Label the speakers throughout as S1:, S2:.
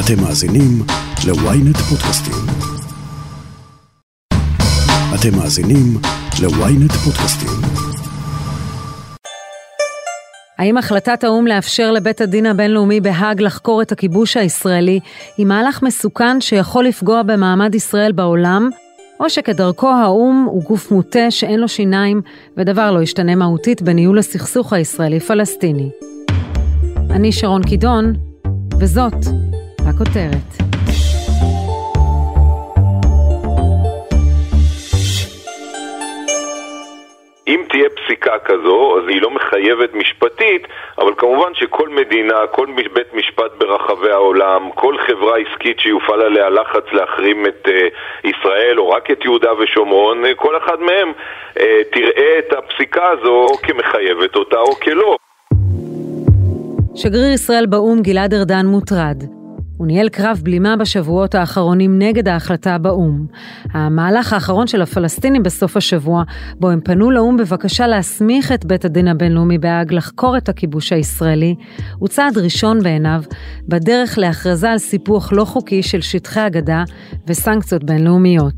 S1: אתם מאזינים ל-ynet פודקאסטים. אתם מאזינים ל-ynet פודקאסטים.
S2: האם החלטת האו"ם לאפשר לבית הדין הבינלאומי בהאג לחקור את הכיבוש הישראלי היא מהלך מסוכן שיכול לפגוע במעמד ישראל בעולם, או שכדרכו האו"ם הוא גוף מוטה שאין לו שיניים ודבר לא ישתנה מהותית בניהול הסכסוך הישראלי-פלסטיני. אני שרון קידון, וזאת הכותרת.
S3: אם תהיה פסיקה כזו, אז היא לא מחייבת משפטית, אבל כמובן שכל מדינה, כל בית משפט ברחבי העולם, כל חברה עסקית שיופעל עליה לחץ להחרים את uh, ישראל או רק את יהודה ושומרון, uh, כל אחד מהם uh, תראה את הפסיקה הזו או כמחייבת אותה או כלא.
S2: שגריר ישראל באו"ם גלעד ארדן מוטרד. הוא ניהל קרב בלימה בשבועות האחרונים נגד ההחלטה באו"ם. המהלך האחרון של הפלסטינים בסוף השבוע, בו הם פנו לאו"ם בבקשה להסמיך את בית הדין הבינלאומי בהאג לחקור את הכיבוש הישראלי, הוא צעד ראשון בעיניו בדרך להכרזה על סיפוח לא חוקי של שטחי הגדה וסנקציות בינלאומיות.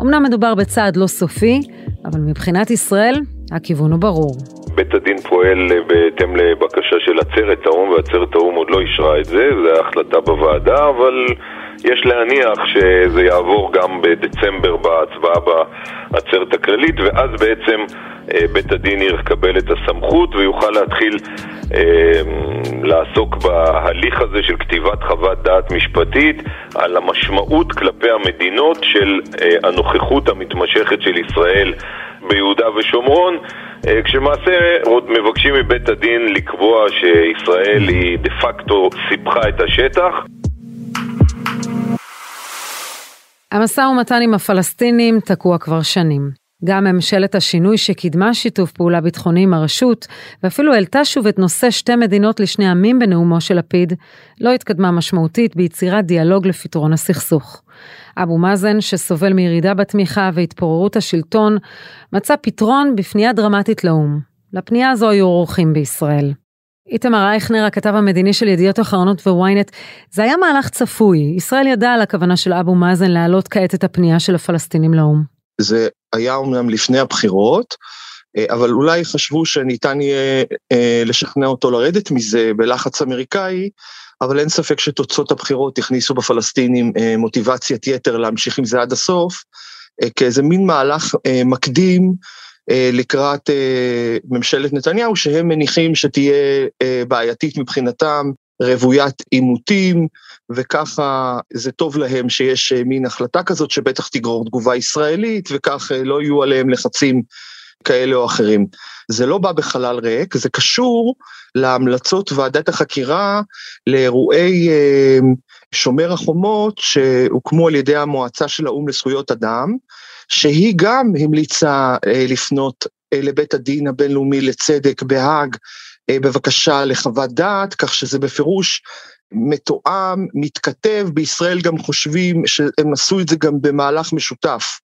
S2: אמנם מדובר בצעד לא סופי, אבל מבחינת ישראל, הכיוון הוא ברור.
S3: בית הדין פועל אה, בהתאם לבקשה של עצרת האו"ם, ועצרת האו"ם עוד לא אישרה את זה, זו החלטה בוועדה, אבל יש להניח שזה יעבור גם בדצמבר בהצבעה בעצרת הכללית, ואז בעצם אה, בית הדין יקבל את הסמכות ויוכל להתחיל אה, לעסוק בהליך הזה של כתיבת חוות דעת משפטית על המשמעות כלפי המדינות של אה, הנוכחות המתמשכת של ישראל ביהודה ושומרון, אה, כשלמעשה עוד מבקשים מבית הדין לקבוע שישראל היא דה פקטו סיפחה את השטח.
S2: המשא ומתן עם הפלסטינים תקוע כבר שנים. גם ממשלת השינוי שקידמה שיתוף פעולה ביטחוני עם הרשות, ואפילו העלתה שוב את נושא שתי מדינות לשני עמים בנאומו של לפיד, לא התקדמה משמעותית ביצירת דיאלוג לפתרון הסכסוך. אבו מאזן, שסובל מירידה בתמיכה והתפוררות השלטון, מצא פתרון בפנייה דרמטית לאו"ם. לפנייה הזו היו אורחים בישראל. איתמר אייכנר, הכתב המדיני של ידיעות אחרונות וויינט, זה היה מהלך צפוי. ישראל ידעה על הכוונה של אבו מאזן להעלות כעת את הפנייה של הפלסטינים לאו"ם.
S4: זה היה אומנם לפני הבחירות, אה, אבל אולי חשבו שניתן יהיה אה, לשכנע אותו לרדת מזה בלחץ אמריקאי, אבל אין ספק שתוצאות הבחירות הכניסו בפלסטינים אה, מוטיבציית יתר להמשיך עם זה עד הסוף, כאיזה מין מהלך מקדים לקראת ממשלת נתניהו, שהם מניחים שתהיה בעייתית מבחינתם, רוויית עימותים, וככה זה טוב להם שיש אה, מין החלטה כזאת שבטח תגרור תגובה ישראלית, וכך אה, לא יהיו עליהם לחצים כאלה או אחרים. זה לא בא בחלל ריק, זה קשור להמלצות ועדת החקירה לאירועי אה, שומר החומות שהוקמו על ידי המועצה של האו"ם לזכויות אדם, שהיא גם המליצה לפנות לבית הדין הבינלאומי לצדק בהאג בבקשה לחוות דעת, כך שזה בפירוש מתואם, מתכתב, בישראל גם חושבים שהם עשו את זה גם במהלך משותף.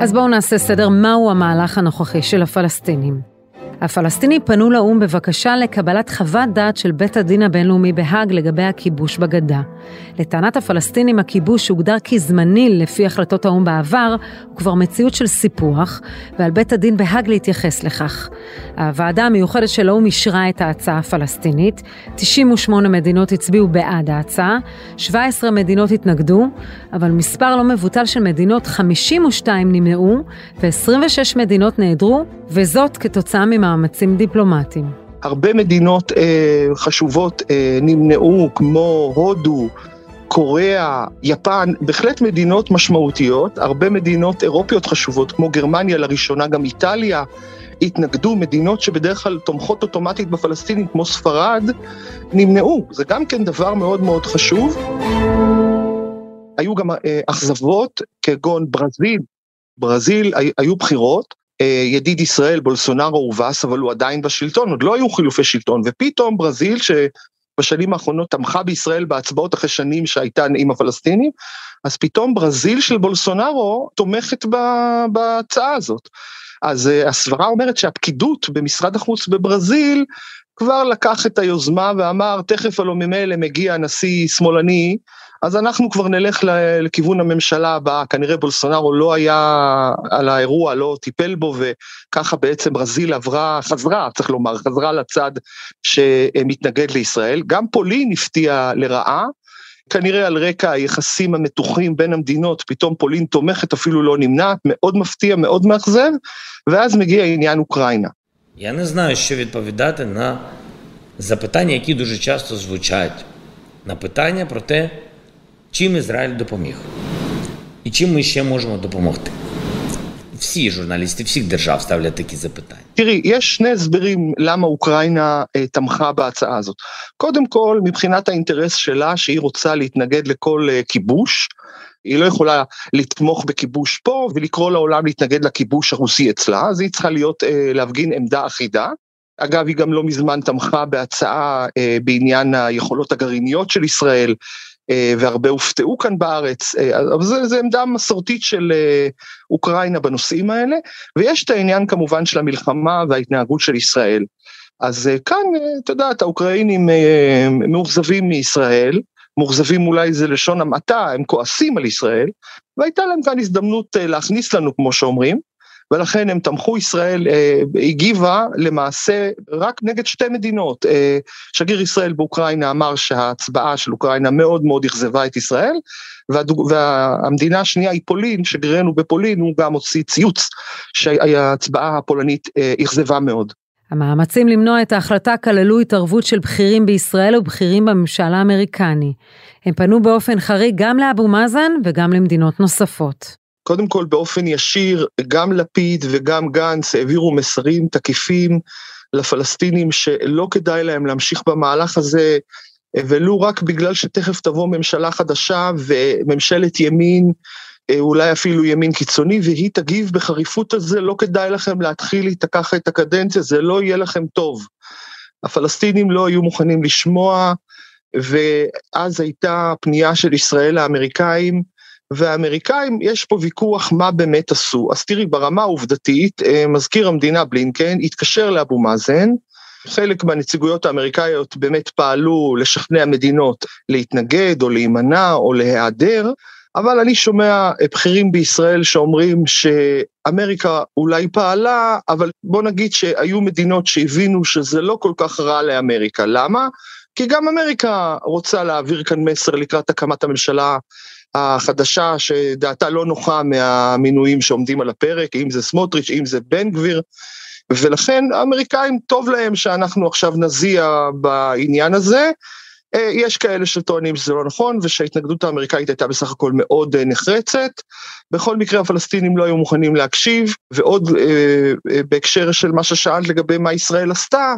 S2: אז בואו נעשה סדר מהו המהלך הנוכחי של הפלסטינים. הפלסטינים פנו לאו"ם בבקשה לקבלת חוות דעת של בית הדין הבינלאומי בהאג לגבי הכיבוש בגדה. לטענת הפלסטינים הכיבוש הוגדר כזמני לפי החלטות האו"ם בעבר, הוא כבר מציאות של סיפוח, ועל בית הדין בהאג להתייחס לכך. הוועדה המיוחדת של האו"ם אישרה את ההצעה הפלסטינית, 98 מדינות הצביעו בעד ההצעה, 17 מדינות התנגדו, אבל מספר לא מבוטל של מדינות, 52 נמנעו, ו-26 מדינות נעדרו, וזאת כתוצאה ממאמצים דיפלומטיים.
S4: הרבה מדינות אה, חשובות אה, נמנעו, כמו הודו, קוריאה, יפן, בהחלט מדינות משמעותיות, הרבה מדינות אירופיות חשובות, כמו גרמניה, לראשונה גם איטליה, התנגדו, מדינות שבדרך כלל תומכות אוטומטית בפלסטינים, כמו ספרד, נמנעו. זה גם כן דבר מאוד מאוד חשוב. היו גם אה, אכזבות, כגון ברזיל, ברזיל היו בחירות, ידיד ישראל, בולסונארו הובס, אבל הוא עדיין בשלטון, עוד לא היו חילופי שלטון, ופתאום ברזיל, שבשנים האחרונות תמכה בישראל בהצבעות אחרי שנים שהייתה עם הפלסטינים, אז פתאום ברזיל של בולסונארו תומכת בהצעה הזאת. אז הסברה אומרת שהפקידות במשרד החוץ בברזיל כבר לקח את היוזמה ואמר, תכף הלוא ממילא מגיע נשיא שמאלני, אז אנחנו כבר נלך לכיוון הממשלה הבאה, כנראה בולסונארו לא היה על האירוע, לא טיפל בו, וככה בעצם ברזיל עברה, חזרה, צריך לומר, חזרה לצד שמתנגד לישראל. גם פולין הפתיעה לרעה, כנראה על רקע היחסים המתוחים בין המדינות, פתאום פולין תומכת, אפילו לא נמנעת, מאוד מפתיע, מאוד מאכזב, ואז מגיע עניין אוקראינה.
S5: Я не знаю, що відповідати на запитання, які дуже часто звучать, на питання про те, чим Ізраїль допоміг і чим ми ще можемо допомогти. всі журналісти всіх держав ставлять такі запитання.
S4: תראי, יש שני הסברים למה אוקראינה אה, תמכה בהצעה הזאת. קודם כל, מבחינת האינטרס שלה, שהיא רוצה להתנגד לכל אה, כיבוש, היא לא יכולה לתמוך בכיבוש פה ולקרוא לעולם להתנגד לכיבוש הרוסי אצלה, אז היא צריכה להיות, אה, להפגין עמדה אחידה. אגב, היא גם לא מזמן תמכה בהצעה אה, בעניין היכולות הגרעיניות של ישראל, אה, והרבה הופתעו כאן בארץ, אה, אבל זו עמדה מסורתית של אה, אוקראינה בנושאים האלה, ויש את העניין כמובן של המלחמה וההתנהגות של ישראל. אז כאן, אתה יודע, האוקראינים מאוכזבים מישראל, מאוכזבים אולי זה לשון המעטה, הם כועסים על ישראל, והייתה להם כאן הזדמנות להכניס לנו, כמו שאומרים, ולכן הם תמכו, ישראל אה, הגיבה למעשה רק נגד שתי מדינות. אה, שגריר ישראל באוקראינה אמר שההצבעה של אוקראינה מאוד מאוד אכזבה את ישראל. והמדינה השנייה היא פולין, שגרירנו בפולין, הוא גם הוציא ציוץ שההצבעה הפולנית אה, אכזבה מאוד.
S2: המאמצים למנוע את ההחלטה כללו התערבות של בכירים בישראל ובכירים בממשל האמריקני. הם פנו באופן חריג גם לאבו מאזן וגם למדינות נוספות.
S4: קודם כל באופן ישיר, גם לפיד וגם גנץ העבירו מסרים תקיפים לפלסטינים שלא כדאי להם להמשיך במהלך הזה, ולו רק בגלל שתכף תבוא ממשלה חדשה וממשלת ימין, אולי אפילו ימין קיצוני, והיא תגיב בחריפות על זה, לא כדאי לכם להתחיל ככה את הקדנציה, זה לא יהיה לכם טוב. הפלסטינים לא היו מוכנים לשמוע, ואז הייתה פנייה של ישראל לאמריקאים, והאמריקאים, יש פה ויכוח מה באמת עשו. אז תראי, ברמה העובדתית, אה, מזכיר המדינה בלינקן התקשר לאבו מאזן, חלק מהנציגויות האמריקאיות באמת פעלו לשכנע מדינות להתנגד או להימנע או להיעדר, אבל אני שומע בכירים בישראל שאומרים שאמריקה אולי פעלה, אבל בוא נגיד שהיו מדינות שהבינו שזה לא כל כך רע לאמריקה. למה? כי גם אמריקה רוצה להעביר כאן מסר לקראת הקמת הממשלה החדשה שדעתה לא נוחה מהמינויים שעומדים על הפרק, אם זה סמוטריץ', אם זה בן גביר, ולכן האמריקאים טוב להם שאנחנו עכשיו נזיע בעניין הזה. אה, יש כאלה שטוענים שזה לא נכון ושההתנגדות האמריקאית הייתה בסך הכל מאוד אה, נחרצת. בכל מקרה הפלסטינים לא היו מוכנים להקשיב, ועוד אה, אה, בהקשר של מה ששאלת לגבי מה ישראל עשתה,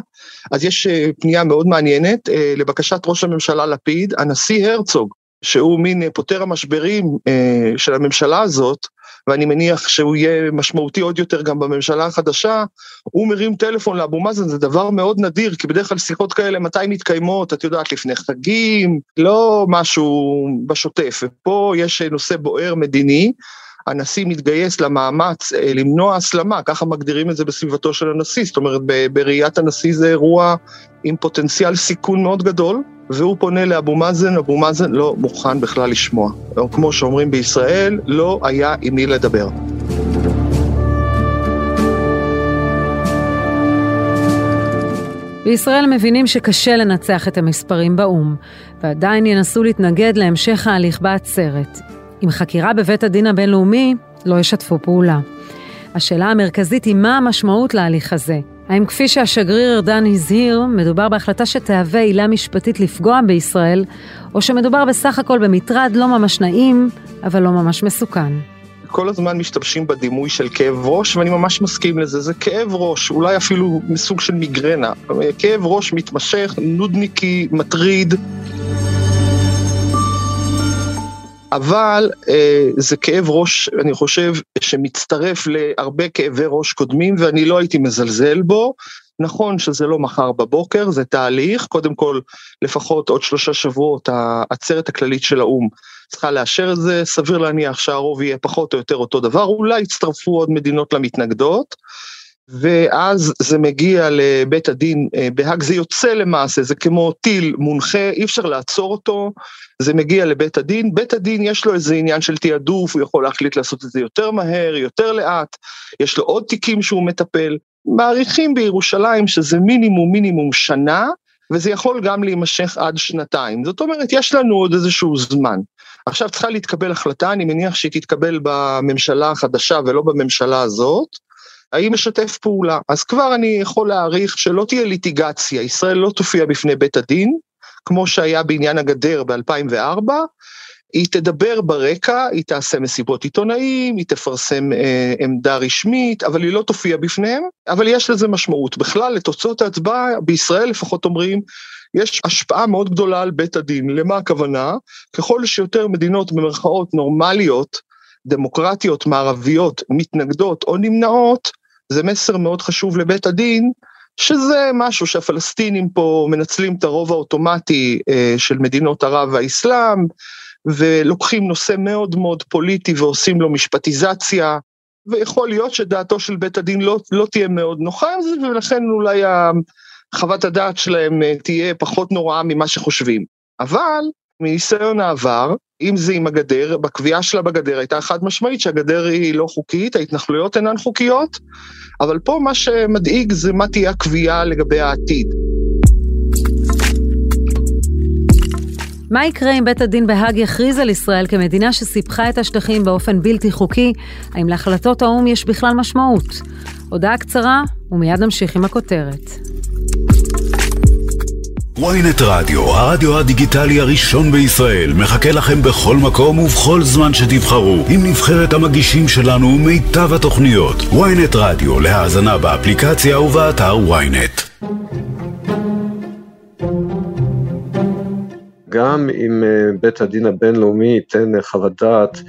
S4: אז יש פנייה מאוד מעניינת אה, לבקשת ראש הממשלה לפיד, הנשיא הרצוג שהוא מין פותר המשברים אה, של הממשלה הזאת, ואני מניח שהוא יהיה משמעותי עוד יותר גם בממשלה החדשה, הוא מרים טלפון לאבו מאזן, זה דבר מאוד נדיר, כי בדרך כלל שיחות כאלה, מתי מתקיימות, את יודעת, לפני חגים, לא משהו בשוטף, ופה יש נושא בוער מדיני, הנשיא מתגייס למאמץ אה, למנוע הסלמה, ככה מגדירים את זה בסביבתו של הנשיא, זאת אומרת, בראיית הנשיא זה אירוע עם פוטנציאל סיכון מאוד גדול. והוא פונה לאבו מאזן, אבו מאזן לא מוכן בכלל לשמוע. או כמו שאומרים בישראל, לא היה עם מי לדבר.
S2: בישראל מבינים שקשה לנצח את המספרים באו"ם, ועדיין ינסו להתנגד להמשך ההליך בעצרת. עם חקירה בבית הדין הבינלאומי, לא ישתפו פעולה. השאלה המרכזית היא מה המשמעות להליך הזה, האם כפי שהשגריר ארדן הזהיר, מדובר בהחלטה שתהווה עילה משפטית לפגוע בישראל, או שמדובר בסך הכל במטרד לא ממש נעים, אבל לא ממש מסוכן.
S4: כל הזמן משתמשים בדימוי של כאב ראש, ואני ממש מסכים לזה. זה כאב ראש, אולי אפילו מסוג של מיגרנה. כאב ראש מתמשך, נודניקי, מטריד. אבל אה, זה כאב ראש, אני חושב, שמצטרף להרבה כאבי ראש קודמים, ואני לא הייתי מזלזל בו. נכון שזה לא מחר בבוקר, זה תהליך, קודם כל לפחות עוד שלושה שבועות העצרת הכללית של האו"ם צריכה לאשר את זה, סביר להניח שהרוב יהיה פחות או יותר אותו דבר, אולי יצטרפו עוד מדינות למתנגדות. ואז זה מגיע לבית הדין אה, בהאג, זה יוצא למעשה, זה כמו טיל מונחה, אי אפשר לעצור אותו, זה מגיע לבית הדין, בית הדין יש לו איזה עניין של תעדוף, הוא יכול להחליט לעשות את זה יותר מהר, יותר לאט, יש לו עוד תיקים שהוא מטפל, מעריכים בירושלים שזה מינימום מינימום שנה, וזה יכול גם להימשך עד שנתיים. זאת אומרת, יש לנו עוד איזשהו זמן. עכשיו צריכה להתקבל החלטה, אני מניח שהיא תתקבל בממשלה החדשה ולא בממשלה הזאת. האם משתף פעולה? אז כבר אני יכול להעריך שלא תהיה ליטיגציה, ישראל לא תופיע בפני בית הדין, כמו שהיה בעניין הגדר ב-2004, היא תדבר ברקע, היא תעשה מסיבות עיתונאים, היא תפרסם אה, עמדה רשמית, אבל היא לא תופיע בפניהם, אבל יש לזה משמעות. בכלל, לתוצאות ההצבעה, בישראל לפחות אומרים, יש השפעה מאוד גדולה על בית הדין. למה הכוונה? ככל שיותר מדינות במרכאות נורמליות, דמוקרטיות, מערביות, מתנגדות או נמנעות, זה מסר מאוד חשוב לבית הדין, שזה משהו שהפלסטינים פה מנצלים את הרוב האוטומטי אה, של מדינות ערב והאסלאם, ולוקחים נושא מאוד מאוד פוליטי ועושים לו משפטיזציה, ויכול להיות שדעתו של בית הדין לא, לא תהיה מאוד נוחה עם זה, ולכן אולי חוות הדעת שלהם אה, תהיה פחות נוראה ממה שחושבים. אבל מניסיון העבר, אם זה עם הגדר, בקביעה שלה בגדר הייתה חד משמעית שהגדר היא לא חוקית, ההתנחלויות אינן חוקיות, אבל פה מה שמדאיג זה מה תהיה הקביעה לגבי העתיד.
S2: מה יקרה אם בית הדין בהאג יכריז על ישראל כמדינה שסיפחה את השטחים באופן בלתי חוקי? האם להחלטות האו"ם יש בכלל משמעות? הודעה קצרה, ומיד נמשיך עם הכותרת.
S1: Ynet רדיו, הרדיו הדיגיטלי הראשון בישראל, מחכה לכם בכל מקום ובכל זמן שתבחרו, עם נבחרת המגישים שלנו ומיטב התוכניות. ynet רדיו, להאזנה באפליקציה ובאתר ynet.
S6: גם אם אה, בית הדין הבינלאומי ייתן חוות דעת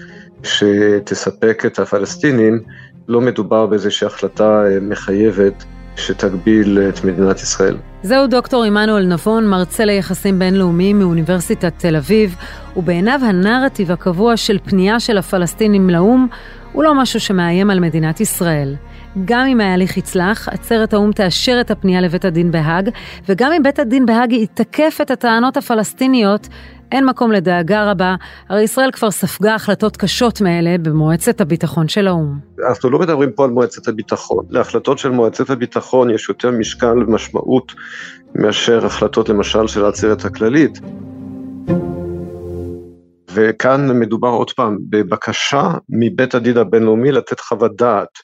S6: שתספק את הפלסטינים, לא מדובר באיזושהי החלטה אה, מחייבת שתגביל את מדינת ישראל.
S2: זהו דוקטור עמנואל נבון, מרצה ליחסים בינלאומיים מאוניברסיטת תל אביב, ובעיניו הנרטיב הקבוע של פנייה של הפלסטינים לאו"ם הוא לא משהו שמאיים על מדינת ישראל. גם אם ההליך יצלח, עצרת האו"ם תאשר את הפנייה לבית הדין בהאג, וגם אם בית הדין בהאג יתקף את הטענות הפלסטיניות, אין מקום לדאגה רבה, הרי ישראל כבר ספגה החלטות קשות מאלה במועצת הביטחון של האו"ם.
S6: אנחנו לא מדברים פה על מועצת הביטחון. להחלטות של מועצת הביטחון יש יותר משקל ומשמעות מאשר החלטות למשל של העצרת הכללית. וכאן מדובר עוד פעם בבקשה מבית הדין הבינלאומי לתת חוות דעת,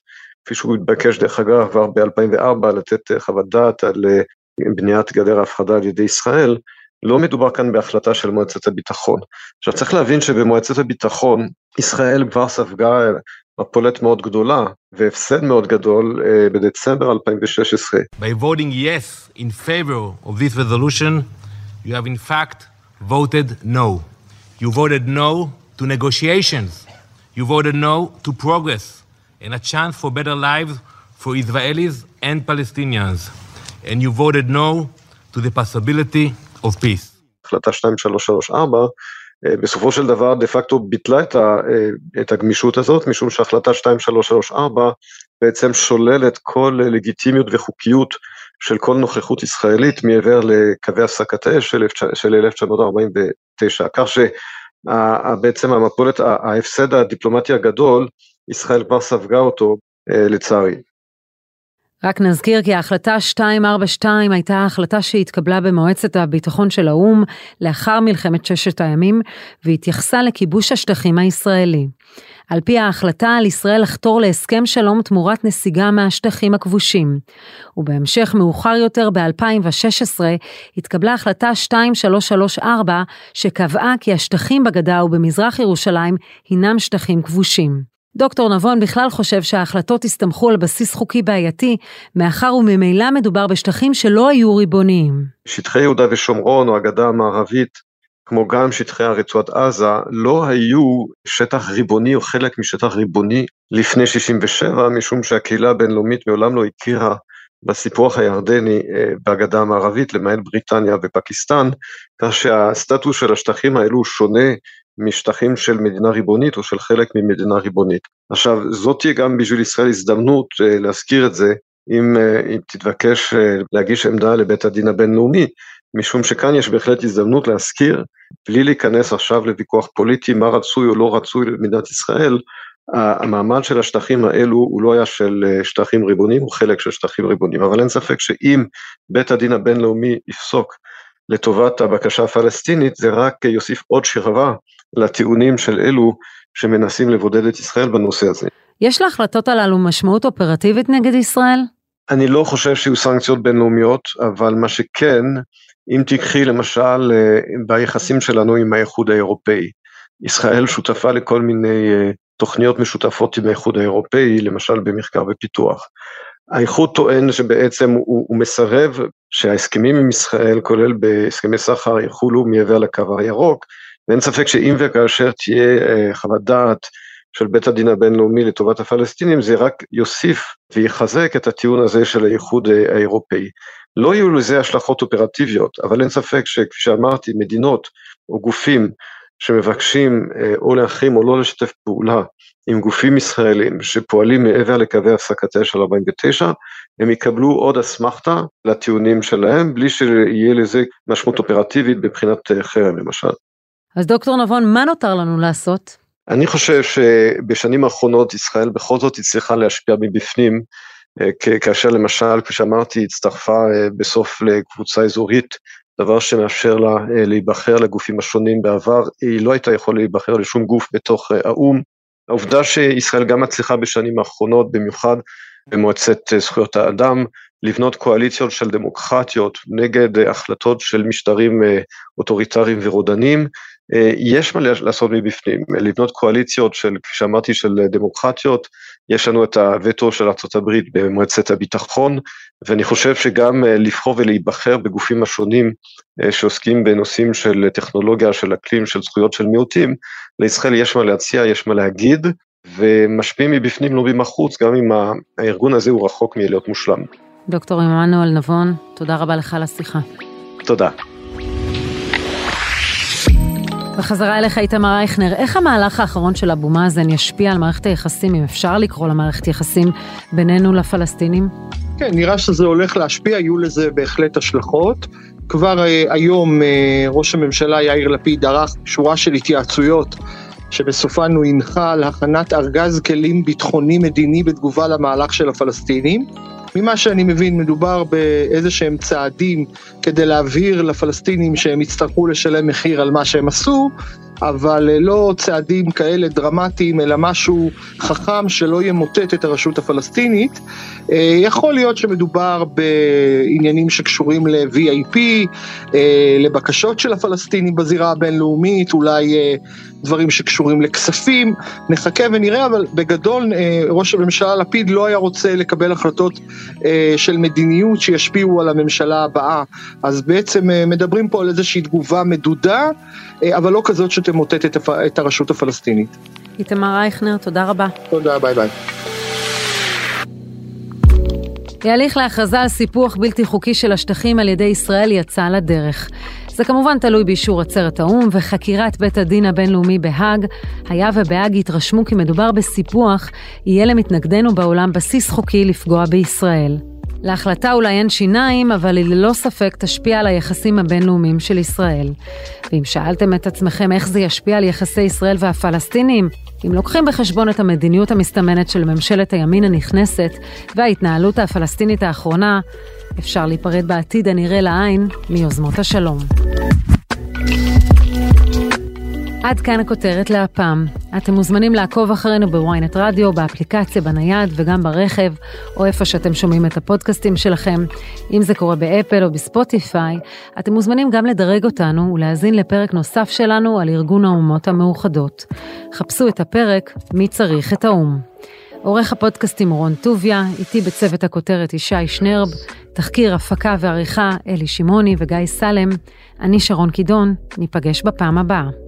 S6: כפי שהוא התבקש דרך אגב כבר ב-2004 לתת חוות דעת על אה, בניית גדר ההפחדה על ידי ישראל, לא מדובר כאן בהחלטה של מועצת הביטחון. עכשיו צריך להבין שבמועצת הביטחון ישראל כבר ספגה מפולת מאוד גדולה והפסד מאוד גדול uh, בדצמבר 2016.
S7: By voting yes in favor of this resolution, you have in fact voted no. You voted no to negotiations. You voted no to progress and a chance for better lives for Israelis and Palestinians. And you voted no to the possibility of peace.
S6: החלטה 2334, אה, בסופו של דבר דה פקטו ביטלה את, ה, אה, את הגמישות הזאת, משום שהחלטה 2334 בעצם שוללת כל לגיטימיות וחוקיות של כל נוכחות ישראלית מעבר לקווי הפסקת האש של, של 1949, כך שבעצם המפולת, ההפסד הדיפלומטי הגדול, ישראל כבר ספגה אותו אה, לצערי.
S2: רק נזכיר כי ההחלטה 242 הייתה ההחלטה שהתקבלה במועצת הביטחון של האו"ם לאחר מלחמת ששת הימים, והתייחסה לכיבוש השטחים הישראלי. על פי ההחלטה על ישראל לחתור להסכם שלום תמורת נסיגה מהשטחים הכבושים. ובהמשך מאוחר יותר ב-2016 התקבלה החלטה 2334 שקבעה כי השטחים בגדה ובמזרח ירושלים הינם שטחים כבושים. דוקטור נבון בכלל חושב שההחלטות הסתמכו על בסיס חוקי בעייתי, מאחר וממילא מדובר בשטחים שלא היו ריבוניים.
S6: שטחי יהודה ושומרון או הגדה המערבית, כמו גם שטחי הרצועת עזה, לא היו שטח ריבוני או חלק משטח ריבוני לפני 67, משום שהקהילה הבינלאומית מעולם לא הכירה בסיפוח הירדני אה, בגדה המערבית, למעט בריטניה ופקיסטן, כך שהסטטוס של השטחים האלו שונה משטחים של מדינה ריבונית או של חלק ממדינה ריבונית. עכשיו, זאת תהיה גם בשביל ישראל הזדמנות אה, להזכיר את זה, אם, אה, אם תתבקש להגיש עמדה לבית הדין הבינלאומי, משום שכאן יש בהחלט הזדמנות להזכיר, בלי להיכנס עכשיו לוויכוח פוליטי מה רצוי או לא רצוי למדינת ישראל, המעמד של השטחים האלו הוא לא היה של שטחים ריבוניים, הוא חלק של שטחים ריבוניים, אבל אין ספק שאם בית הדין הבינלאומי יפסוק לטובת הבקשה הפלסטינית, זה רק יוסיף עוד שכבה לטיעונים של אלו שמנסים לבודד את ישראל בנושא הזה.
S2: יש להחלטות הללו משמעות אופרטיבית נגד ישראל?
S6: אני לא חושב שיהיו סנקציות בינלאומיות, אבל מה שכן, אם תיקחי למשל אה, ביחסים שלנו עם האיחוד האירופאי, ישראל שותפה לכל מיני אה, תוכניות משותפות עם האיחוד האירופאי, למשל במחקר ופיתוח. האיחוד טוען שבעצם הוא, הוא מסרב שההסכמים עם ישראל, כולל בהסכמי סחר, יחולו מעבר לקו הירוק, ואין ספק שאם וכאשר תהיה אה, חוות דעת של בית הדין הבינלאומי לטובת הפלסטינים, זה רק יוסיף ויחזק את הטיעון הזה של האיחוד אה, האירופאי. לא יהיו לזה השלכות אופרטיביות, אבל אין ספק שכפי שאמרתי, מדינות או גופים שמבקשים אה, או להחרים או לא לשתף פעולה עם גופים ישראלים שפועלים מעבר לקווי הפסקת האש של 49, הם יקבלו עוד אסמכתה לטיעונים שלהם, בלי שיהיה לזה משמעות אופרטיבית בבחינת חרם למשל.
S2: אז דוקטור נבון, מה נותר לנו לעשות?
S6: אני חושב שבשנים האחרונות ישראל בכל זאת הצליחה להשפיע מבפנים, אה, כאשר למשל, כפי שאמרתי, הצטרפה בסוף לקבוצה אזורית דבר שמאפשר לה אה, להיבחר לגופים השונים בעבר, היא לא הייתה יכולה להיבחר לשום גוף בתוך אה, האו"ם. העובדה שישראל גם מצליחה בשנים האחרונות, במיוחד במועצת אה, זכויות האדם, לבנות קואליציות של דמוקרטיות נגד החלטות של משטרים אוטוריטריים ורודנים, יש מה לעשות מבפנים, לבנות קואליציות של, כפי שאמרתי, של דמוקרטיות, יש לנו את הווטו של ארה"ב במועצת הביטחון, ואני חושב שגם אה, לבחור ולהיבחר בגופים השונים אה, שעוסקים בנושאים של טכנולוגיה, של אקלים, של זכויות של מיעוטים, לישראל יש מה להציע, יש מה להגיד, ומשפיעים מבפנים לא מבחוץ, גם אם הארגון הזה הוא רחוק מלהיות מושלם.
S2: דוקטור עמנואל נבון, תודה רבה לך על השיחה.
S6: תודה.
S2: בחזרה אליך איתמר אייכנר, איך המהלך האחרון של אבו מאזן ישפיע על מערכת היחסים, אם אפשר לקרוא למערכת יחסים בינינו לפלסטינים?
S4: כן, נראה שזה הולך להשפיע, יהיו לזה בהחלט השלכות. כבר uh, היום uh, ראש הממשלה יאיר לפיד ערך שורה של התייעצויות שבסופן הוא הנחה על הכנת ארגז כלים ביטחוני מדיני בתגובה למהלך של הפלסטינים. ממה שאני מבין, מדובר באיזה שהם צעדים כדי להבהיר לפלסטינים שהם יצטרכו לשלם מחיר על מה שהם עשו, אבל אה, לא צעדים כאלה דרמטיים, אלא משהו חכם שלא ימוטט את הרשות הפלסטינית. אה, יכול להיות שמדובר בעניינים שקשורים ל-VIP, אה, לבקשות של הפלסטינים בזירה הבינלאומית, אולי דברים שקשורים לכספים, נחכה ונראה, אבל בגדול ראש הממשלה לפיד לא היה רוצה לקבל החלטות של מדיניות שישפיעו על הממשלה הבאה, אז בעצם מדברים פה על איזושהי תגובה מדודה, אבל לא כזאת שתמוטט את הרשות הפלסטינית.
S2: איתמר אייכנר, תודה רבה.
S4: תודה, ביי ביי.
S2: ההליך להכרזה על סיפוח בלתי חוקי של השטחים על ידי ישראל יצא לדרך. זה כמובן תלוי באישור עצרת האו"ם וחקירת בית הדין הבינלאומי בהאג. היה ובהאג יתרשמו כי מדובר בסיפוח, יהיה למתנגדינו בעולם בסיס חוקי לפגוע בישראל. להחלטה אולי אין שיניים, אבל היא ללא ספק תשפיע על היחסים הבינלאומיים של ישראל. ואם שאלתם את עצמכם איך זה ישפיע על יחסי ישראל והפלסטינים, אם לוקחים בחשבון את המדיניות המסתמנת של ממשלת הימין הנכנסת וההתנהלות הפלסטינית האחרונה, אפשר להיפרד בעתיד הנראה לעין מיוזמות השלום. עד כאן הכותרת להפעם. אתם מוזמנים לעקוב אחרינו בוויינט רדיו, באפליקציה, בנייד וגם ברכב, או איפה שאתם שומעים את הפודקאסטים שלכם. אם זה קורה באפל או בספוטיפיי, אתם מוזמנים גם לדרג אותנו ולהאזין לפרק נוסף שלנו על ארגון האומות המאוחדות. חפשו את הפרק "מי צריך את האו"ם". עורך הפודקאסטים רון טוביה, איתי בצוות הכותרת ישי שנרב, תחקיר, הפקה ועריכה אלי שמעוני וגיא סלם, אני שרון קידון, ניפגש בפעם הבאה.